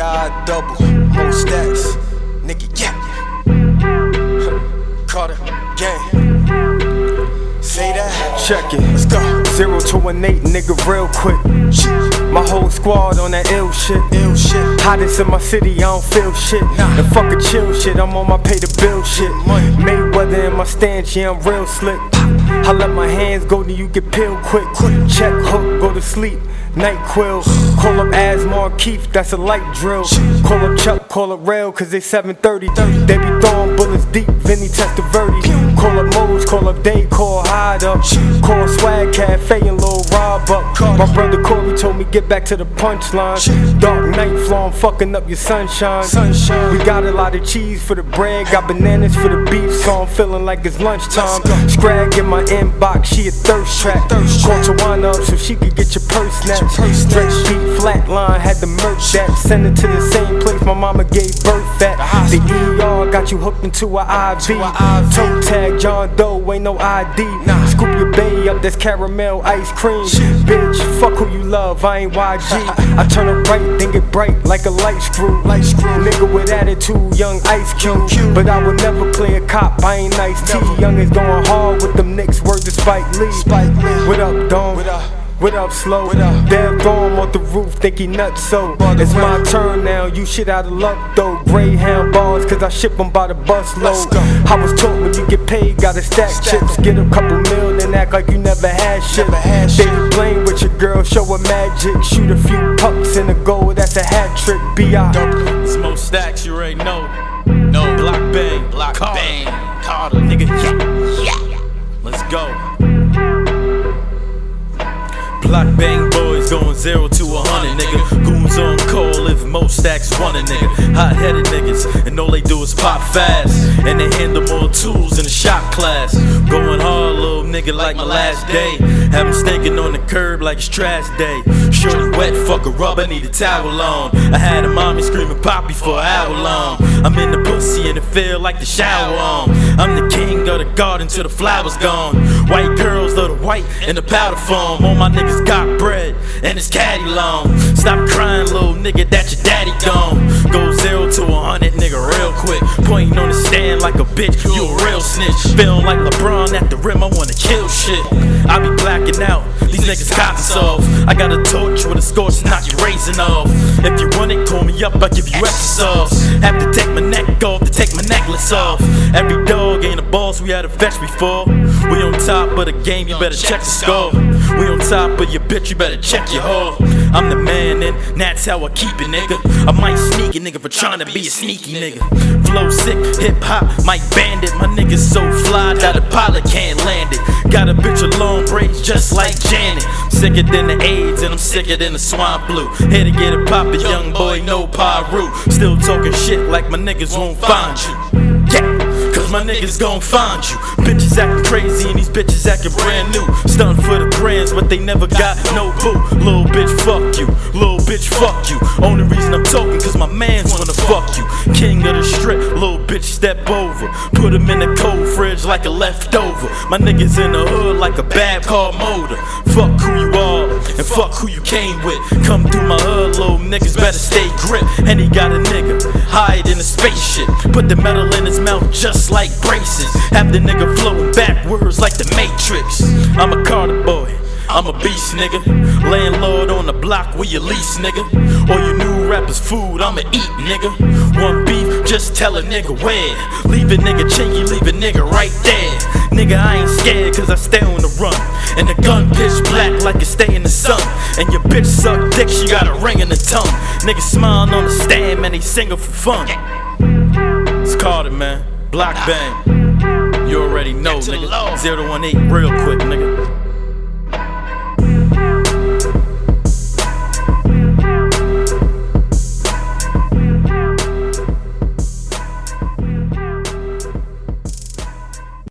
Double, Mo Stacks, nigga, yeah. Carter, gang. Say that. Check it. Let's go. Zero to an eight, nigga, real quick. My whole squad on that ill shit. Ill shit. Hottest in my city, I don't feel shit. Nah. The fuck a chill shit, I'm on my pay the bill shit. Money. Mayweather in my stance, yeah, I'm real slick. I let my hands go, then you get peeled quick. quick. Check hook, go to sleep. Night quill, call up Asmar Keith, that's a light drill. Call up Chuck, call up Rail, cause they 730. They be throwing bullets deep, Vinny Testaverde. Call up Mose, call up Day, call Hide Up. Call Swag Cafe and Lil Rob up. My brother Corey told me get back to the punchline. Dark Knight flow, I'm fucking up your sunshine. We got a lot of cheese for the bread, got bananas for the beef, so I'm feeling like it's lunchtime. Scrag in my inbox, she a thirst trap. Call. Tawana up so she could get your purse snatched. Stretch snatched. beat, flatline, had the merch that. Send it to the same place my mama gave birth at. The ER got you hooked into a IV. Toe tag, John Doe, ain't no ID. Scoop your bay up, that's caramel ice cream. Bitch, fuck who you love, I ain't YG. I turn it right, then get bright like a light screw. Light screw. Nigga with attitude, young Ice Cube. But I will never play a cop, I ain't nice T. Young is going hard with them Knicks, word to Spike Lee. What up, Dome? What up? What up, slow? What up? Damn, throw him off the roof, think he nuts so. It's my turn now, you shit out of luck though. Greyhound bars, cause I ship them by the bus load. I was taught when you get paid, gotta stack, Stack chips. them. Get a couple mil, then act like you never had shit. Never had shit. David Blaine with your girl, show her magic. Shoot a few pucks in a goal, that's a hat trick. B.I. Smoke stacks, you already know. No, block bang, Block Carter. bang, Carter. nigga. Yeah. Yeah, let's go. Block bang boys going zero to a hundred, nigga. Goons on call if most stacks want a nigga. Hot headed niggas, and all they do is pop fast. And they handle more tools in the shop class. Going hard, little nigga, like my last day. Have 'em staking on the curb like it's trash day. Shorty wet, fuck a rub, I need a towel on. I had a mommy screaming poppy for an hour long. I'm in the pussy and it feel like the shower on. I'm the king of the garden till the flowers gone. White girls love the white and the powder foam. All my niggas got bread and it's caddy long. Stop crying, little nigga, that your daddy gone. Go zero to a hundred, nigga, real quick. Pointing on the stand like a bitch, you a real snitch. Feeling like LeBron at the rim, I wanna kill shit. I be blacking out, niggas cops soft. I got a torch with a scorch, knock your raisin off. If you want it, call me up, I give you extra sauce. Have to take my neck off to take my necklace off. Every dog ain't a boss, we had a fetch before. We on top of the game, you better check the score. We on top of your bitch, you better check your hoe. I'm the man, and that's how I keep it, nigga. I might sneak a nigga for trying to be a sneaky nigga. Flow sick, hip hop, might bandit. My niggas so fly that a pilot can't land it. Got a bitch with long braids just like Janet. Sicker than the AIDS, and I'm sicker than the swine flu. Here to get it poppin', young boy, no Piru. Still talking shit like my niggas won't find you. Cause my niggas gon' find you. Bitches acting crazy and these bitches acting brand new. Stunned for the brands, but they never got no boo. Little bitch, fuck you. Little bitch, fuck you. Only reason I'm talking cause my mans wanna fuck you. King of the strip, little bitch, step over. Put him in the cold fridge like a leftover. My niggas in the hood like a bad car motor. Fuck who you are and fuck who you came with. Come through my hood, little niggas better stay grip. And he got a nigga a spaceship. Put the metal in his mouth just like braces. Have the nigga flowing backwards like the Matrix. I'm a Carter boy. I'm a beast, nigga. Landlord on the block where you lease, nigga. All you new rappers food, I'ma eat, nigga. One beef, just tell a nigga where. Leave a nigga chinky, leave a nigga right there. Nigga, I ain't scared cause I stay on the run. And the gun pitch black like it stay in the sun. And your bitch suck dick, she got a ring in the tongue. Niggas smiling on the stand, man, they singing for fun. It's Carter, man. Block bang. You already know, nigga. low. 018, real quick, nigga.